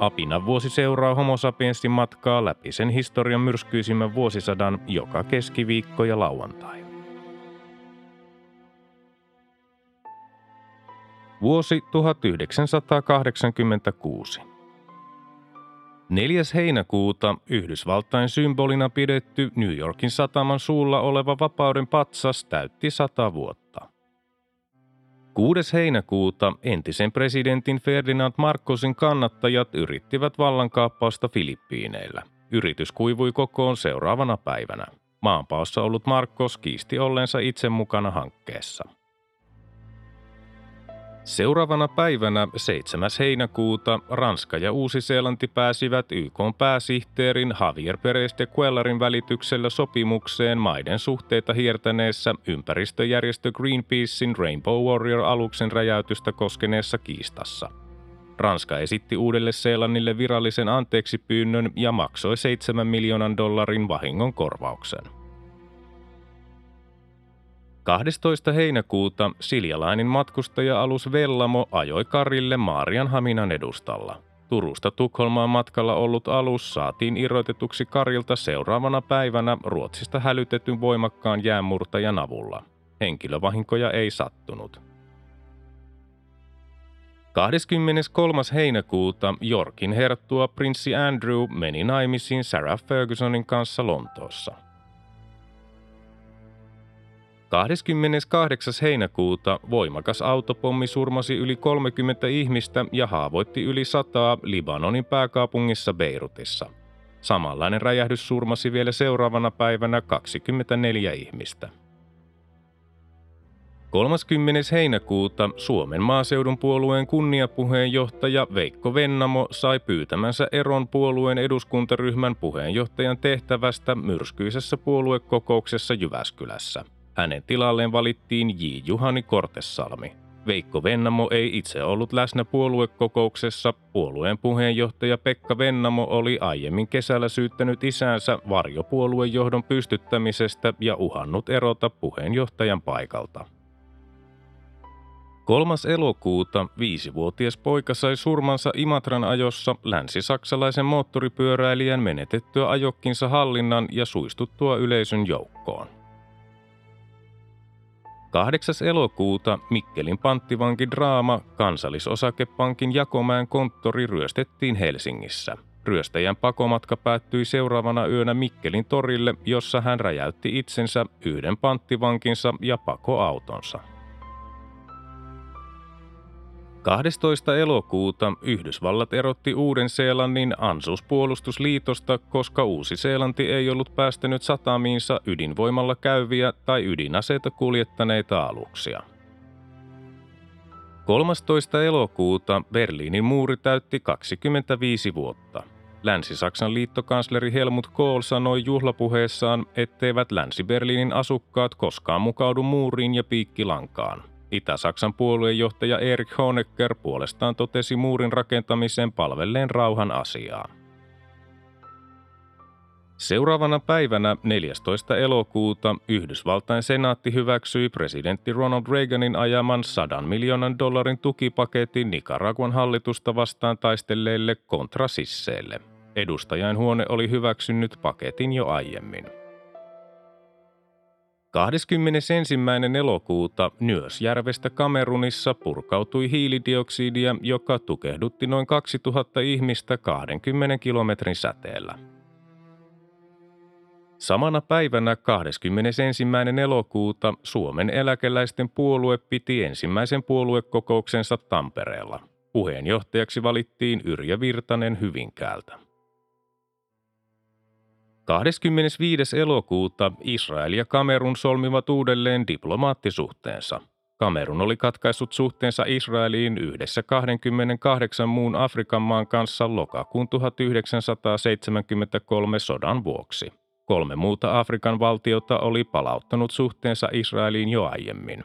Apina vuosi seuraa homo sapiensin matkaa läpi sen historian myrskyisimmän vuosisadan joka keskiviikko ja lauantai. Vuosi 1986. 4. heinäkuuta Yhdysvaltain symbolina pidetty New Yorkin sataman suulla oleva vapauden patsas täytti sata vuotta. 6. heinäkuuta entisen presidentin Ferdinand Marcosin kannattajat yrittivät vallankaappausta Filippiineillä. Yritys kuivui kokoon seuraavana päivänä. Maanpaossa ollut Marcos kiisti ollensa itse mukana hankkeessa. Seuraavana päivänä 7. heinäkuuta Ranska ja Uusi-Seelanti pääsivät YK pääsihteerin Javier Perez de Quellarin välityksellä sopimukseen maiden suhteita hiertäneessä ympäristöjärjestö Greenpeacein Rainbow Warrior-aluksen räjäytystä koskeneessa kiistassa. Ranska esitti uudelle Seelannille virallisen anteeksipyynnön ja maksoi 7 miljoonan dollarin vahingon korvauksen. 12. heinäkuuta siljalainen matkustaja-alus Vellamo ajoi Karille Maarianhaminan edustalla. Turusta Tukholmaan matkalla ollut alus saatiin irrotetuksi Karilta seuraavana päivänä Ruotsista hälytetyn voimakkaan jäänmurtajan avulla. Henkilövahinkoja ei sattunut. 23. heinäkuuta Yorkin herttua prinssi Andrew meni naimisiin Sarah Fergusonin kanssa Lontoossa – 28. heinäkuuta voimakas autopommi surmasi yli 30 ihmistä ja haavoitti yli sataa Libanonin pääkaupungissa Beirutissa. Samanlainen räjähdys surmasi vielä seuraavana päivänä 24 ihmistä. 30. heinäkuuta Suomen maaseudun puolueen kunniapuheenjohtaja Veikko Vennamo sai pyytämänsä eron puolueen eduskuntaryhmän puheenjohtajan tehtävästä myrskyisessä puoluekokouksessa Jyväskylässä – hänen tilalleen valittiin J. Juhani Kortesalmi. Veikko Vennamo ei itse ollut läsnä puoluekokouksessa. Puolueen puheenjohtaja Pekka Vennamo oli aiemmin kesällä syyttänyt isäänsä varjopuoluejohdon pystyttämisestä ja uhannut erota puheenjohtajan paikalta. Kolmas elokuuta viisivuotias poika sai surmansa Imatran ajossa länsisaksalaisen moottoripyöräilijän menetettyä ajokkinsa hallinnan ja suistuttua yleisön joukkoon. 8. elokuuta Mikkelin panttivankin draama Kansallisosakepankin Jakomäen konttori ryöstettiin Helsingissä. Ryöstäjän pakomatka päättyi seuraavana yönä Mikkelin torille, jossa hän räjäytti itsensä, yhden panttivankinsa ja pakoautonsa. 12. elokuuta Yhdysvallat erotti Uuden-Seelannin Ansus-puolustusliitosta, koska Uusi-Seelanti ei ollut päästänyt satamiinsa ydinvoimalla käyviä tai ydinaseita kuljettaneita aluksia. 13. elokuuta Berliinin muuri täytti 25 vuotta. Länsi-Saksan liittokansleri Helmut Kohl sanoi juhlapuheessaan, etteivät Länsi-Berliinin asukkaat koskaan mukaudu muuriin ja piikkilankaan – Itä-Saksan puoluejohtaja Erich Honecker puolestaan totesi muurin rakentamisen palvelleen rauhan asiaa. Seuraavana päivänä 14. elokuuta Yhdysvaltain senaatti hyväksyi presidentti Ronald Reaganin ajaman 100 miljoonan dollarin tukipaketin Nicaraguan hallitusta vastaan taistelleille kontrasisseille. Edustajain huone oli hyväksynyt paketin jo aiemmin. 21. elokuuta Nyösjärvestä Kamerunissa purkautui hiilidioksidia, joka tukehdutti noin 2000 ihmistä 20 kilometrin säteellä. Samana päivänä 21. elokuuta Suomen eläkeläisten puolue piti ensimmäisen puoluekokouksensa Tampereella. Puheenjohtajaksi valittiin Yrjö Virtanen Hyvinkäältä. 25. elokuuta Israel ja Kamerun solmivat uudelleen diplomaattisuhteensa. Kamerun oli katkaissut suhteensa Israeliin yhdessä 28 muun Afrikan maan kanssa lokakuun 1973 sodan vuoksi. Kolme muuta Afrikan valtiota oli palauttanut suhteensa Israeliin jo aiemmin.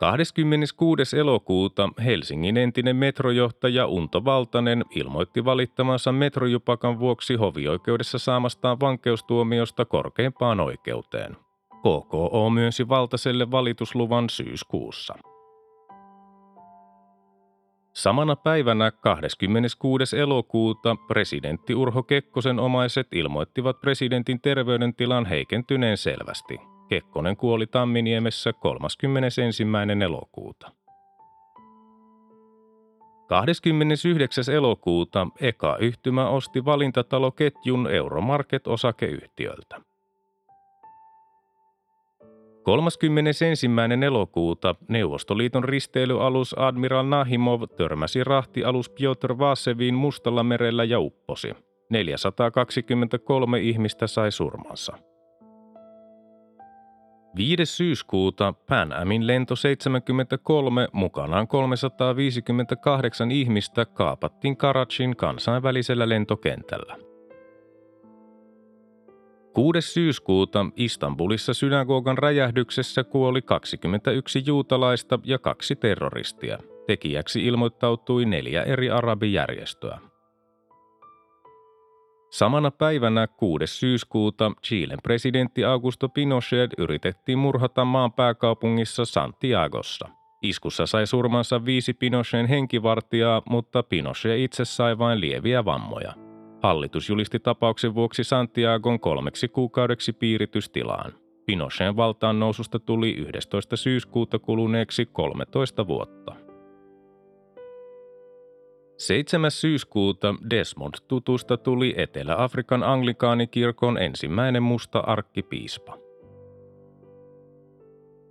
26. elokuuta Helsingin entinen metrojohtaja Unto Valtanen ilmoitti valittamansa metrojupakan vuoksi hovioikeudessa saamastaan vankeustuomiosta korkeimpaan oikeuteen. KKO myönsi Valtaselle valitusluvan syyskuussa. Samana päivänä 26. elokuuta presidentti Urho Kekkosen omaiset ilmoittivat presidentin terveydentilan heikentyneen selvästi. Kekkonen kuoli Tamminiemessä 31. elokuuta. 29. elokuuta Eka yhtymä osti valintataloketjun Euromarket-osakeyhtiöltä. 31. elokuuta Neuvostoliiton risteilyalus Admiral Nahimov törmäsi rahtialus Piotr Vaseviin Mustalla merellä ja upposi. 423 ihmistä sai surmansa. 5. syyskuuta Pan Amin lento 73 mukanaan 358 ihmistä kaapattiin Karachin kansainvälisellä lentokentällä. 6. syyskuuta Istanbulissa synagogan räjähdyksessä kuoli 21 juutalaista ja kaksi terroristia. Tekijäksi ilmoittautui neljä eri arabijärjestöä. Samana päivänä 6. syyskuuta Chilen presidentti Augusto Pinochet yritettiin murhata maan pääkaupungissa Santiagossa. Iskussa sai surmansa viisi Pinochetin henkivartijaa, mutta Pinochet itse sai vain lieviä vammoja. Hallitus julisti tapauksen vuoksi Santiagon kolmeksi kuukaudeksi piiritystilaan. Pinochetin valtaan noususta tuli 11. syyskuuta kuluneeksi 13 vuotta. 7. syyskuuta Desmond Tutusta tuli Etelä-Afrikan anglikaanikirkon ensimmäinen musta arkkipiispa.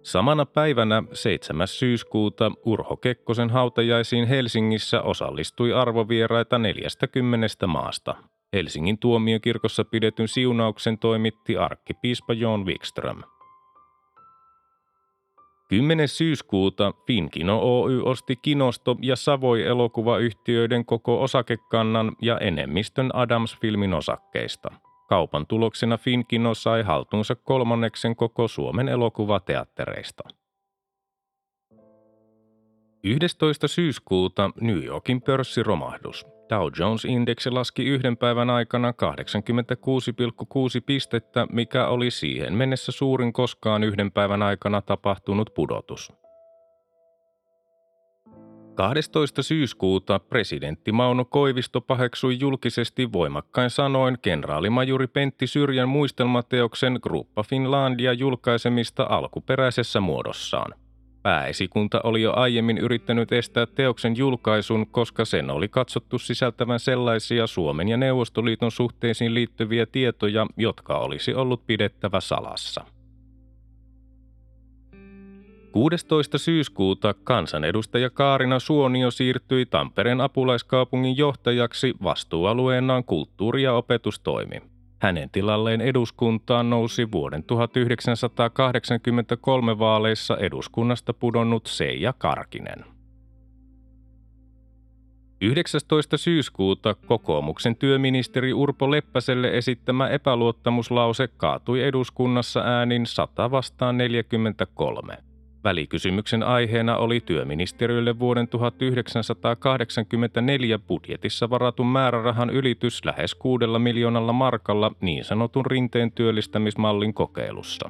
Samana päivänä 7. syyskuuta Urho Kekkosen hautajaisiin Helsingissä osallistui arvovieraita 40 maasta. Helsingin tuomiokirkossa pidetyn siunauksen toimitti arkkipiispa John Wikström. 10. syyskuuta Finkino Oy osti Kinosto- ja Savoi-elokuvayhtiöiden koko osakekannan ja enemmistön Adams-filmin osakkeista. Kaupan tuloksena Finkino sai haltuunsa kolmanneksen koko Suomen elokuvateattereista. 11. syyskuuta New Yorkin pörssiromahdus. Dow Jones-indeksi laski yhden päivän aikana 86,6 pistettä, mikä oli siihen mennessä suurin koskaan yhden päivän aikana tapahtunut pudotus. 12. syyskuuta presidentti Mauno Koivisto paheksui julkisesti voimakkain sanoin kenraalimajuri Pentti Syrjän muistelmateoksen Gruppa Finlandia julkaisemista alkuperäisessä muodossaan – Pääesikunta oli jo aiemmin yrittänyt estää teoksen julkaisun, koska sen oli katsottu sisältävän sellaisia Suomen ja Neuvostoliiton suhteisiin liittyviä tietoja, jotka olisi ollut pidettävä salassa. 16. syyskuuta kansanedustaja Kaarina Suonio siirtyi Tampereen apulaiskaupungin johtajaksi vastuualueenaan kulttuuri- ja opetustoimi. Hänen tilalleen eduskuntaan nousi vuoden 1983 vaaleissa eduskunnasta pudonnut Seija Karkinen. 19. syyskuuta kokoomuksen työministeri Urpo Leppäselle esittämä epäluottamuslause kaatui eduskunnassa äänin 100 vastaan 43. Välikysymyksen aiheena oli työministeriölle vuoden 1984 budjetissa varatun määrärahan ylitys lähes kuudella miljoonalla markalla niin sanotun rinteen työllistämismallin kokeilussa.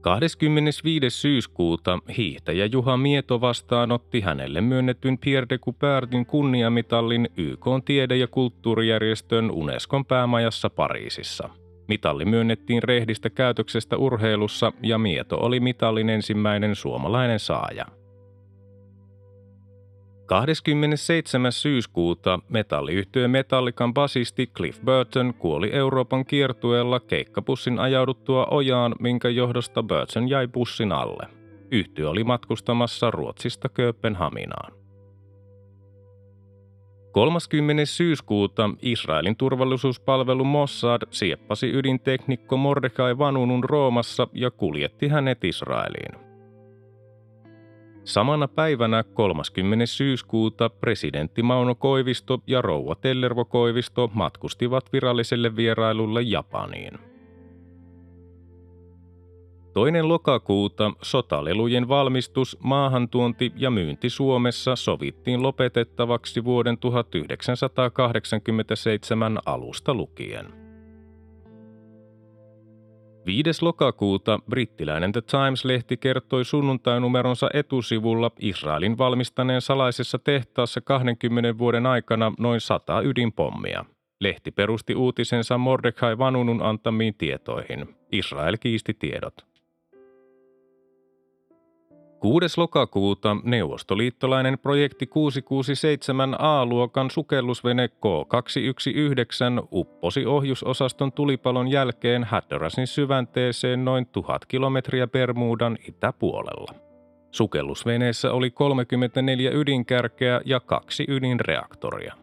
25. syyskuuta hiihtäjä Juha Mieto vastaanotti hänelle myönnetyn Pierre de Coubertin kunniamitallin YK tiede- ja kulttuurijärjestön Unescon päämajassa Pariisissa – Mitalli myönnettiin rehdistä käytöksestä urheilussa ja Mieto oli mitallin ensimmäinen suomalainen saaja. 27. syyskuuta metalliyhtiö Metallican basisti Cliff Burton kuoli Euroopan kiertueella keikkapussin ajauduttua ojaan, minkä johdosta Burton jäi pussin alle. Yhtiö oli matkustamassa Ruotsista Kööpenhaminaan. 30. syyskuuta Israelin turvallisuuspalvelu Mossad sieppasi ydinteknikko Mordecai Vanunun Roomassa ja kuljetti hänet Israeliin. Samana päivänä 30. syyskuuta presidentti Mauno Koivisto ja rouva Tellervo Koivisto matkustivat viralliselle vierailulle Japaniin. Toinen lokakuuta sotalelujen valmistus, maahantuonti ja myynti Suomessa sovittiin lopetettavaksi vuoden 1987 alusta lukien. 5. lokakuuta brittiläinen The Times-lehti kertoi sunnuntainumeronsa etusivulla Israelin valmistaneen salaisessa tehtaassa 20 vuoden aikana noin 100 ydinpommia. Lehti perusti uutisensa Mordecai Vanunun antamiin tietoihin. Israel kiisti tiedot. 6. lokakuuta neuvostoliittolainen projekti 667A-luokan sukellusvene K219 upposi ohjusosaston tulipalon jälkeen Hatterasin syvänteeseen noin 1000 kilometriä Bermudan itäpuolella. Sukellusveneessä oli 34 ydinkärkeä ja kaksi ydinreaktoria.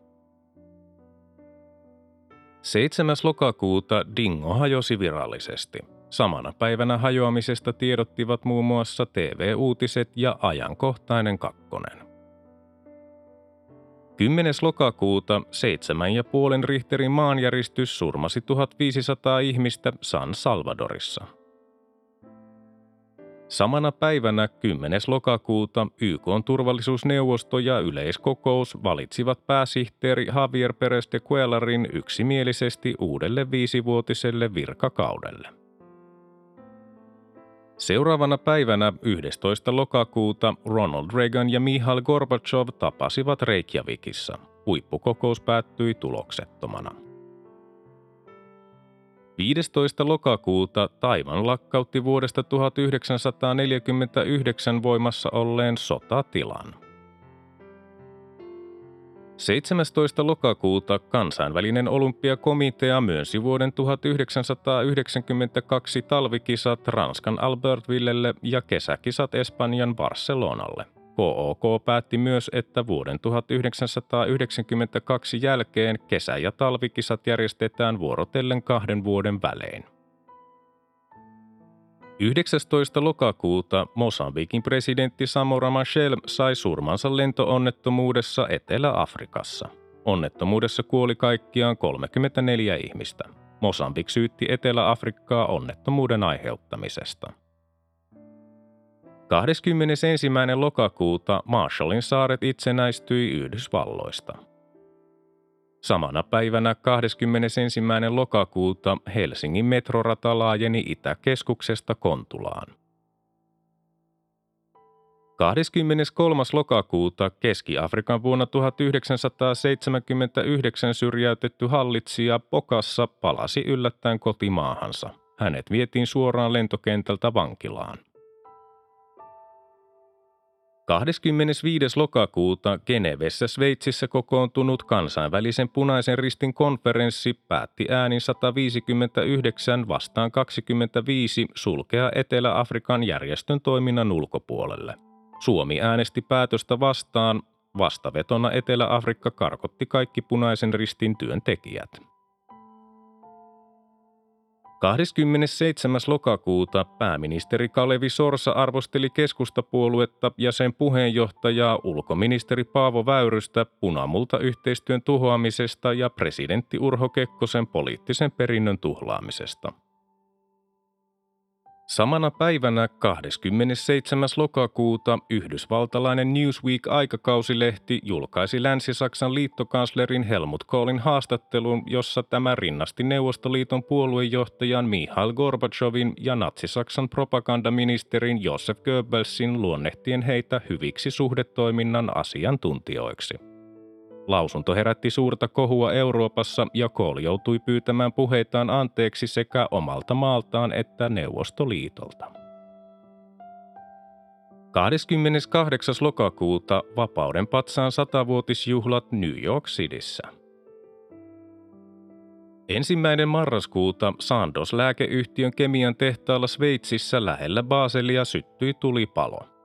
7. lokakuuta Dingo hajosi virallisesti – Samana päivänä hajoamisesta tiedottivat muun muassa TV-uutiset ja ajankohtainen kakkonen. 10. lokakuuta 7,5 Richterin maanjäristys surmasi 1500 ihmistä San Salvadorissa. Samana päivänä 10. lokakuuta YK turvallisuusneuvosto ja yleiskokous valitsivat pääsihteeri Javier Perez de Cuelarin yksimielisesti uudelle viisivuotiselle virkakaudelle. Seuraavana päivänä 11. lokakuuta Ronald Reagan ja Mihail Gorbachev tapasivat Reykjavikissa. Huippukokous päättyi tuloksettomana. 15. lokakuuta Taivan lakkautti vuodesta 1949 voimassa olleen sotatilan. 17. lokakuuta kansainvälinen olympiakomitea myönsi vuoden 1992 talvikisat Ranskan Albertvillelle ja kesäkisat Espanjan Barcelonalle. KOK päätti myös, että vuoden 1992 jälkeen kesä- ja talvikisat järjestetään vuorotellen kahden vuoden välein. 19. lokakuuta Mosambikin presidentti Samora Machel sai surmansa lentoonnettomuudessa Etelä-Afrikassa. Onnettomuudessa kuoli kaikkiaan 34 ihmistä. Mosambik syytti Etelä-Afrikkaa onnettomuuden aiheuttamisesta. 21. lokakuuta Marshallin saaret itsenäistyi Yhdysvalloista. Samana päivänä 21. lokakuuta Helsingin metrorata laajeni Itäkeskuksesta Kontulaan. 23. lokakuuta Keski-Afrikan vuonna 1979 syrjäytetty hallitsija Pokassa palasi yllättäen kotimaahansa. Hänet vietiin suoraan lentokentältä vankilaan. 25. lokakuuta Genevessä Sveitsissä kokoontunut kansainvälisen punaisen ristin konferenssi päätti äänin 159 vastaan 25 sulkea Etelä-Afrikan järjestön toiminnan ulkopuolelle. Suomi äänesti päätöstä vastaan, vastavetona Etelä-Afrikka karkotti kaikki punaisen ristin työntekijät. 27. lokakuuta pääministeri Kalevi Sorsa arvosteli keskustapuoluetta ja sen puheenjohtajaa ulkoministeri Paavo Väyrystä punamulta yhteistyön tuhoamisesta ja presidentti Urho Kekkosen poliittisen perinnön tuhlaamisesta. Samana päivänä 27. lokakuuta yhdysvaltalainen Newsweek-aikakausilehti julkaisi Länsi-Saksan liittokanslerin Helmut Kohlin haastattelun, jossa tämä rinnasti Neuvostoliiton puoluejohtajan Mihail Gorbachevin ja Natsi-Saksan propagandaministerin Josef Goebbelsin luonnehtien heitä hyviksi suhdetoiminnan asiantuntijoiksi. Lausunto herätti suurta kohua Euroopassa ja Kohl joutui pyytämään puheitaan anteeksi sekä omalta maaltaan että Neuvostoliitolta. 28. lokakuuta Vapauden patsaan satavuotisjuhlat New York Cityssä. Ensimmäinen marraskuuta Sandos lääkeyhtiön kemian tehtaalla Sveitsissä lähellä Baselia syttyi tulipalo.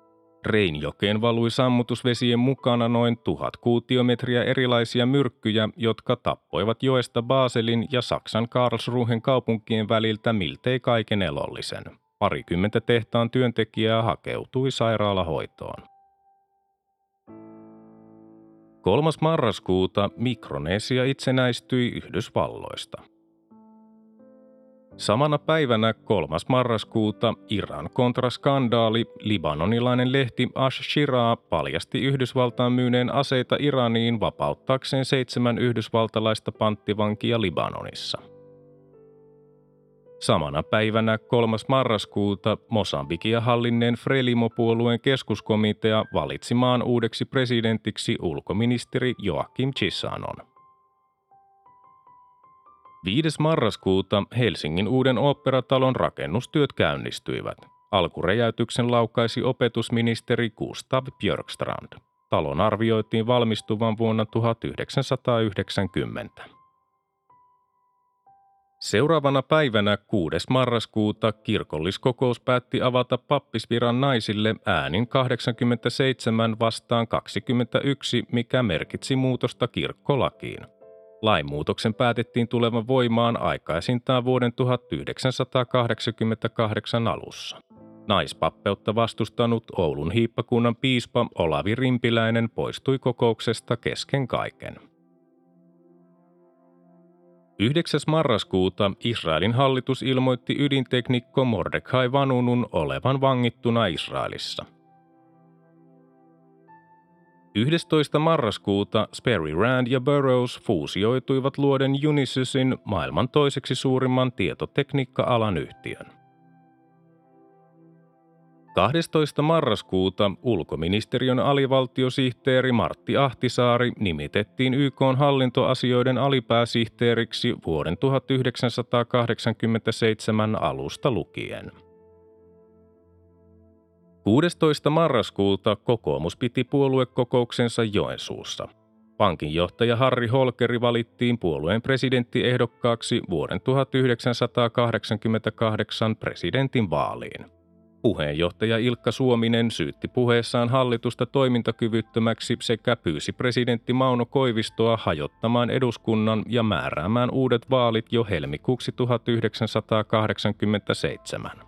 Reinjokeen valui sammutusvesien mukana noin tuhat kuutiometriä erilaisia myrkkyjä, jotka tappoivat joesta Baselin ja Saksan Karlsruhen kaupunkien väliltä miltei kaiken elollisen. Parikymmentä tehtaan työntekijää hakeutui sairaalahoitoon. 3. marraskuuta Mikronesia itsenäistyi Yhdysvalloista. Samana päivänä 3. marraskuuta Iran kontraskandaali libanonilainen lehti Ash-Shiraa paljasti Yhdysvaltaan myyneen aseita Iraniin vapauttaakseen seitsemän yhdysvaltalaista panttivankia Libanonissa. Samana päivänä 3. marraskuuta Mosambikia hallinneen Frelimo-puolueen keskuskomitea valitsi maan uudeksi presidentiksi ulkoministeri Joakim Chisanon. 5. marraskuuta Helsingin uuden oopperatalon rakennustyöt käynnistyivät. Alkuräjäytyksen laukaisi opetusministeri Gustav Björkstrand. Talon arvioitiin valmistuvan vuonna 1990. Seuraavana päivänä 6. marraskuuta kirkolliskokous päätti avata pappisviran naisille äänin 87 vastaan 21, mikä merkitsi muutosta kirkkolakiin. Lainmuutoksen päätettiin tulevan voimaan aikaisintaan vuoden 1988 alussa. Naispappeutta vastustanut Oulun hiippakunnan piispa Olavi Rimpiläinen poistui kokouksesta kesken kaiken. 9. marraskuuta Israelin hallitus ilmoitti ydinteknikko Mordecai Vanunun olevan vangittuna Israelissa – 11. marraskuuta Sperry Rand ja Burroughs fuusioituivat luoden Unisysin maailman toiseksi suurimman tietotekniikka-alan yhtiön. 12. marraskuuta ulkoministeriön alivaltiosihteeri Martti Ahtisaari nimitettiin YK hallintoasioiden alipääsihteeriksi vuoden 1987 alusta lukien. 16. marraskuuta kokoomus piti puoluekokouksensa Joensuussa. Pankinjohtaja Harri Holkeri valittiin puolueen presidenttiehdokkaaksi vuoden 1988 presidentin vaaliin. Puheenjohtaja Ilkka Suominen syytti puheessaan hallitusta toimintakyvyttömäksi sekä pyysi presidentti Mauno Koivistoa hajottamaan eduskunnan ja määräämään uudet vaalit jo helmikuuksi 1987.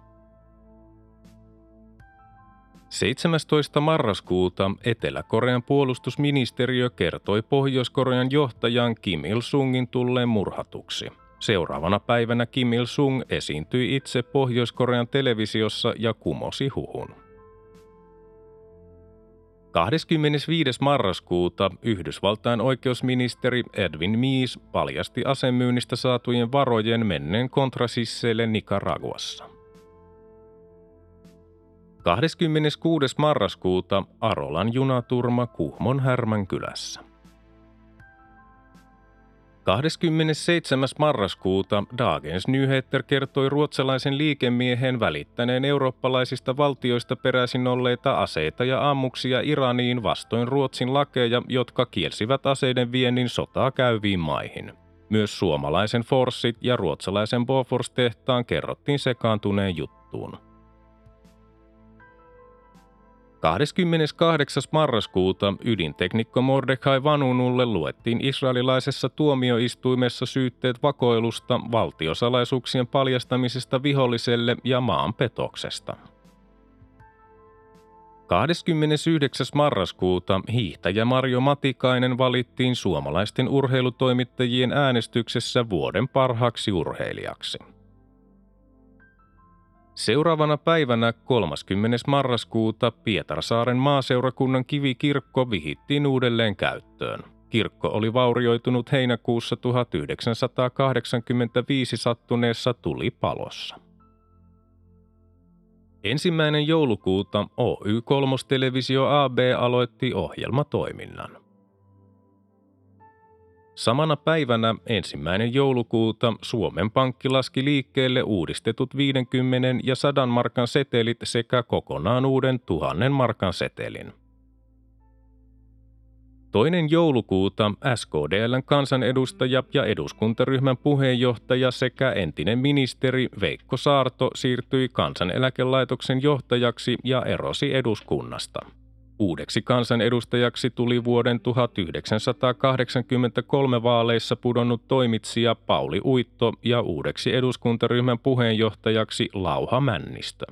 17. marraskuuta Etelä-Korean puolustusministeriö kertoi Pohjois-Korean johtajan Kim Il-sungin tulleen murhatuksi. Seuraavana päivänä Kim Il-sung esiintyi itse Pohjois-Korean televisiossa ja kumosi huhun. 25. marraskuuta Yhdysvaltain oikeusministeri Edwin Meese paljasti asemyynnistä saatujen varojen menneen kontrasisseille Nicaraguassa. 26. marraskuuta Arolan junaturma Kuhmon Härmän kylässä. 27. marraskuuta Dagens Nyheter kertoi ruotsalaisen liikemiehen välittäneen eurooppalaisista valtioista peräisin olleita aseita ja ammuksia Iraniin vastoin Ruotsin lakeja, jotka kielsivät aseiden viennin sotaa käyviin maihin. Myös suomalaisen Forssit ja ruotsalaisen Bofors-tehtaan kerrottiin sekaantuneen juttuun. 28. marraskuuta ydinteknikko Mordecai Vanunulle luettiin israelilaisessa tuomioistuimessa syytteet vakoilusta, valtiosalaisuuksien paljastamisesta viholliselle ja maanpetoksesta. 29. marraskuuta hiihtäjä Marjo Matikainen valittiin suomalaisten urheilutoimittajien äänestyksessä vuoden parhaaksi urheilijaksi. Seuraavana päivänä 30. marraskuuta Pietarsaaren maaseurakunnan kivikirkko vihittiin uudelleen käyttöön. Kirkko oli vaurioitunut heinäkuussa 1985 sattuneessa tulipalossa. Ensimmäinen joulukuuta Oy Kolmos-televisio AB aloitti ohjelmatoiminnan. Samana päivänä ensimmäinen joulukuuta Suomen Pankki laski liikkeelle uudistetut 50 ja 100 markan setelit sekä kokonaan uuden 1000 markan setelin. Toinen joulukuuta SKDLn kansanedustaja ja eduskuntaryhmän puheenjohtaja sekä entinen ministeri Veikko Saarto siirtyi kansaneläkelaitoksen johtajaksi ja erosi eduskunnasta. Uudeksi kansanedustajaksi tuli vuoden 1983 vaaleissa pudonnut toimitsija Pauli Uitto ja uudeksi eduskuntaryhmän puheenjohtajaksi Lauha Männistö.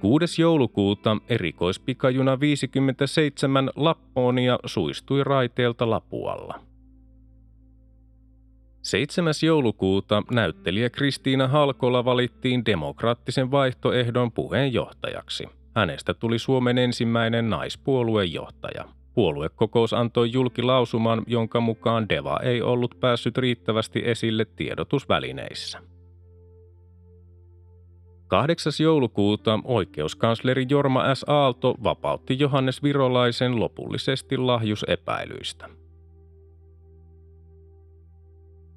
6. joulukuuta erikoispikajuna 57 Lapponia suistui raiteelta Lapualla. 7. joulukuuta näyttelijä Kristiina Halkola valittiin demokraattisen vaihtoehdon puheenjohtajaksi. Hänestä tuli Suomen ensimmäinen naispuoluejohtaja. Puoluekokous antoi julkilausuman, jonka mukaan Deva ei ollut päässyt riittävästi esille tiedotusvälineissä. 8. joulukuuta oikeuskansleri Jorma S. Aalto vapautti Johannes Virolaisen lopullisesti lahjusepäilyistä.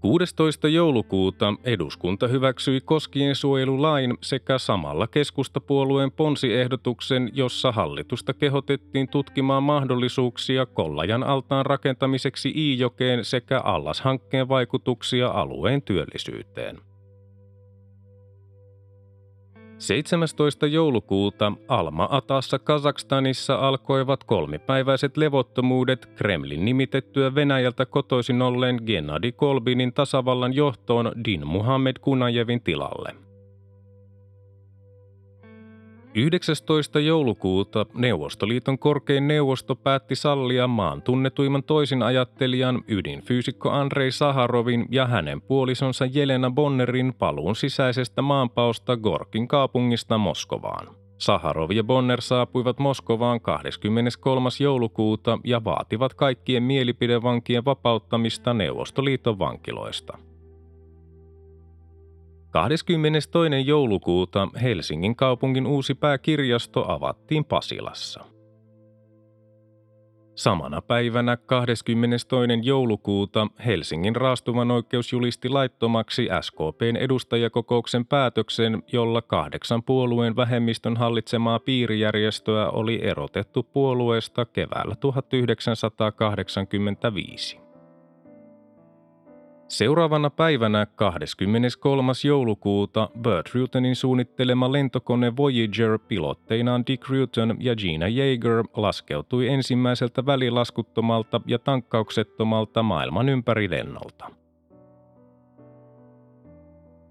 16. joulukuuta eduskunta hyväksyi koskiensuojelulain sekä samalla keskustapuolueen ponsiehdotuksen, jossa hallitusta kehotettiin tutkimaan mahdollisuuksia Kollajan altaan rakentamiseksi Iijokeen sekä Allas-hankkeen vaikutuksia alueen työllisyyteen. 17. joulukuuta Alma-Atassa Kazakstanissa alkoivat kolmipäiväiset levottomuudet Kremlin nimitettyä Venäjältä kotoisin olleen Gennadi Kolbinin tasavallan johtoon Din Muhammed Kunajevin tilalle. 19. joulukuuta Neuvostoliiton korkein neuvosto päätti sallia maan tunnetuimman toisin ajattelijan ydinfyysikko Andrei Saharovin ja hänen puolisonsa Jelena Bonnerin paluun sisäisestä maanpaosta Gorkin kaupungista Moskovaan. Saharov ja Bonner saapuivat Moskovaan 23. joulukuuta ja vaativat kaikkien mielipidevankien vapauttamista Neuvostoliiton vankiloista. 22. joulukuuta Helsingin kaupungin uusi pääkirjasto avattiin Pasilassa. Samana päivänä 22. joulukuuta Helsingin raastuvan oikeus julisti laittomaksi SKPn edustajakokouksen päätöksen, jolla kahdeksan puolueen vähemmistön hallitsemaa piirijärjestöä oli erotettu puolueesta keväällä 1985. Seuraavana päivänä 23. joulukuuta Bert Rutonin suunnittelema lentokone Voyager pilotteinaan Dick Ruton ja Gina Jaeger laskeutui ensimmäiseltä välilaskuttomalta ja tankkauksettomalta maailman ympärilennolta.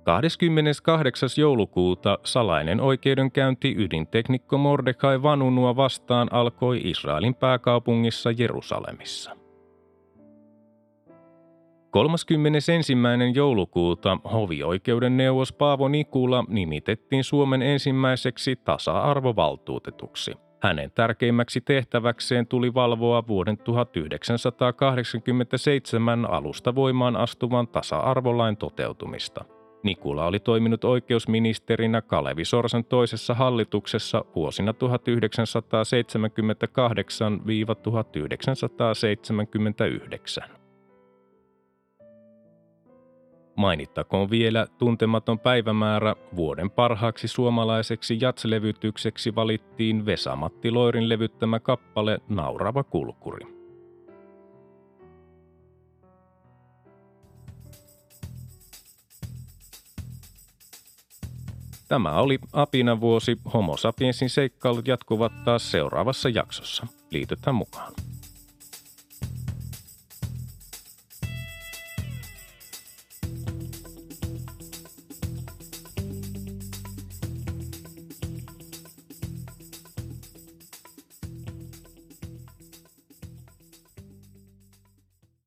28. joulukuuta salainen oikeudenkäynti ydinteknikko Mordecai Vanunua vastaan alkoi Israelin pääkaupungissa Jerusalemissa. 31. joulukuuta hovioikeuden neuvos Paavo Nikula nimitettiin Suomen ensimmäiseksi tasa-arvovaltuutetuksi. Hänen tärkeimmäksi tehtäväkseen tuli valvoa vuoden 1987 alusta voimaan astuvan tasa-arvolain toteutumista. Nikula oli toiminut oikeusministerinä Kalevi Sorsan toisessa hallituksessa vuosina 1978-1979. Mainittakoon vielä tuntematon päivämäärä vuoden parhaaksi suomalaiseksi jatslevytykseksi valittiin Vesa-Matti Loirin levyttämä kappale Naurava kulkuri. Tämä oli Apina vuosi. Homo sapiensin seikkailut jatkuvat taas seuraavassa jaksossa. Liitytään mukaan.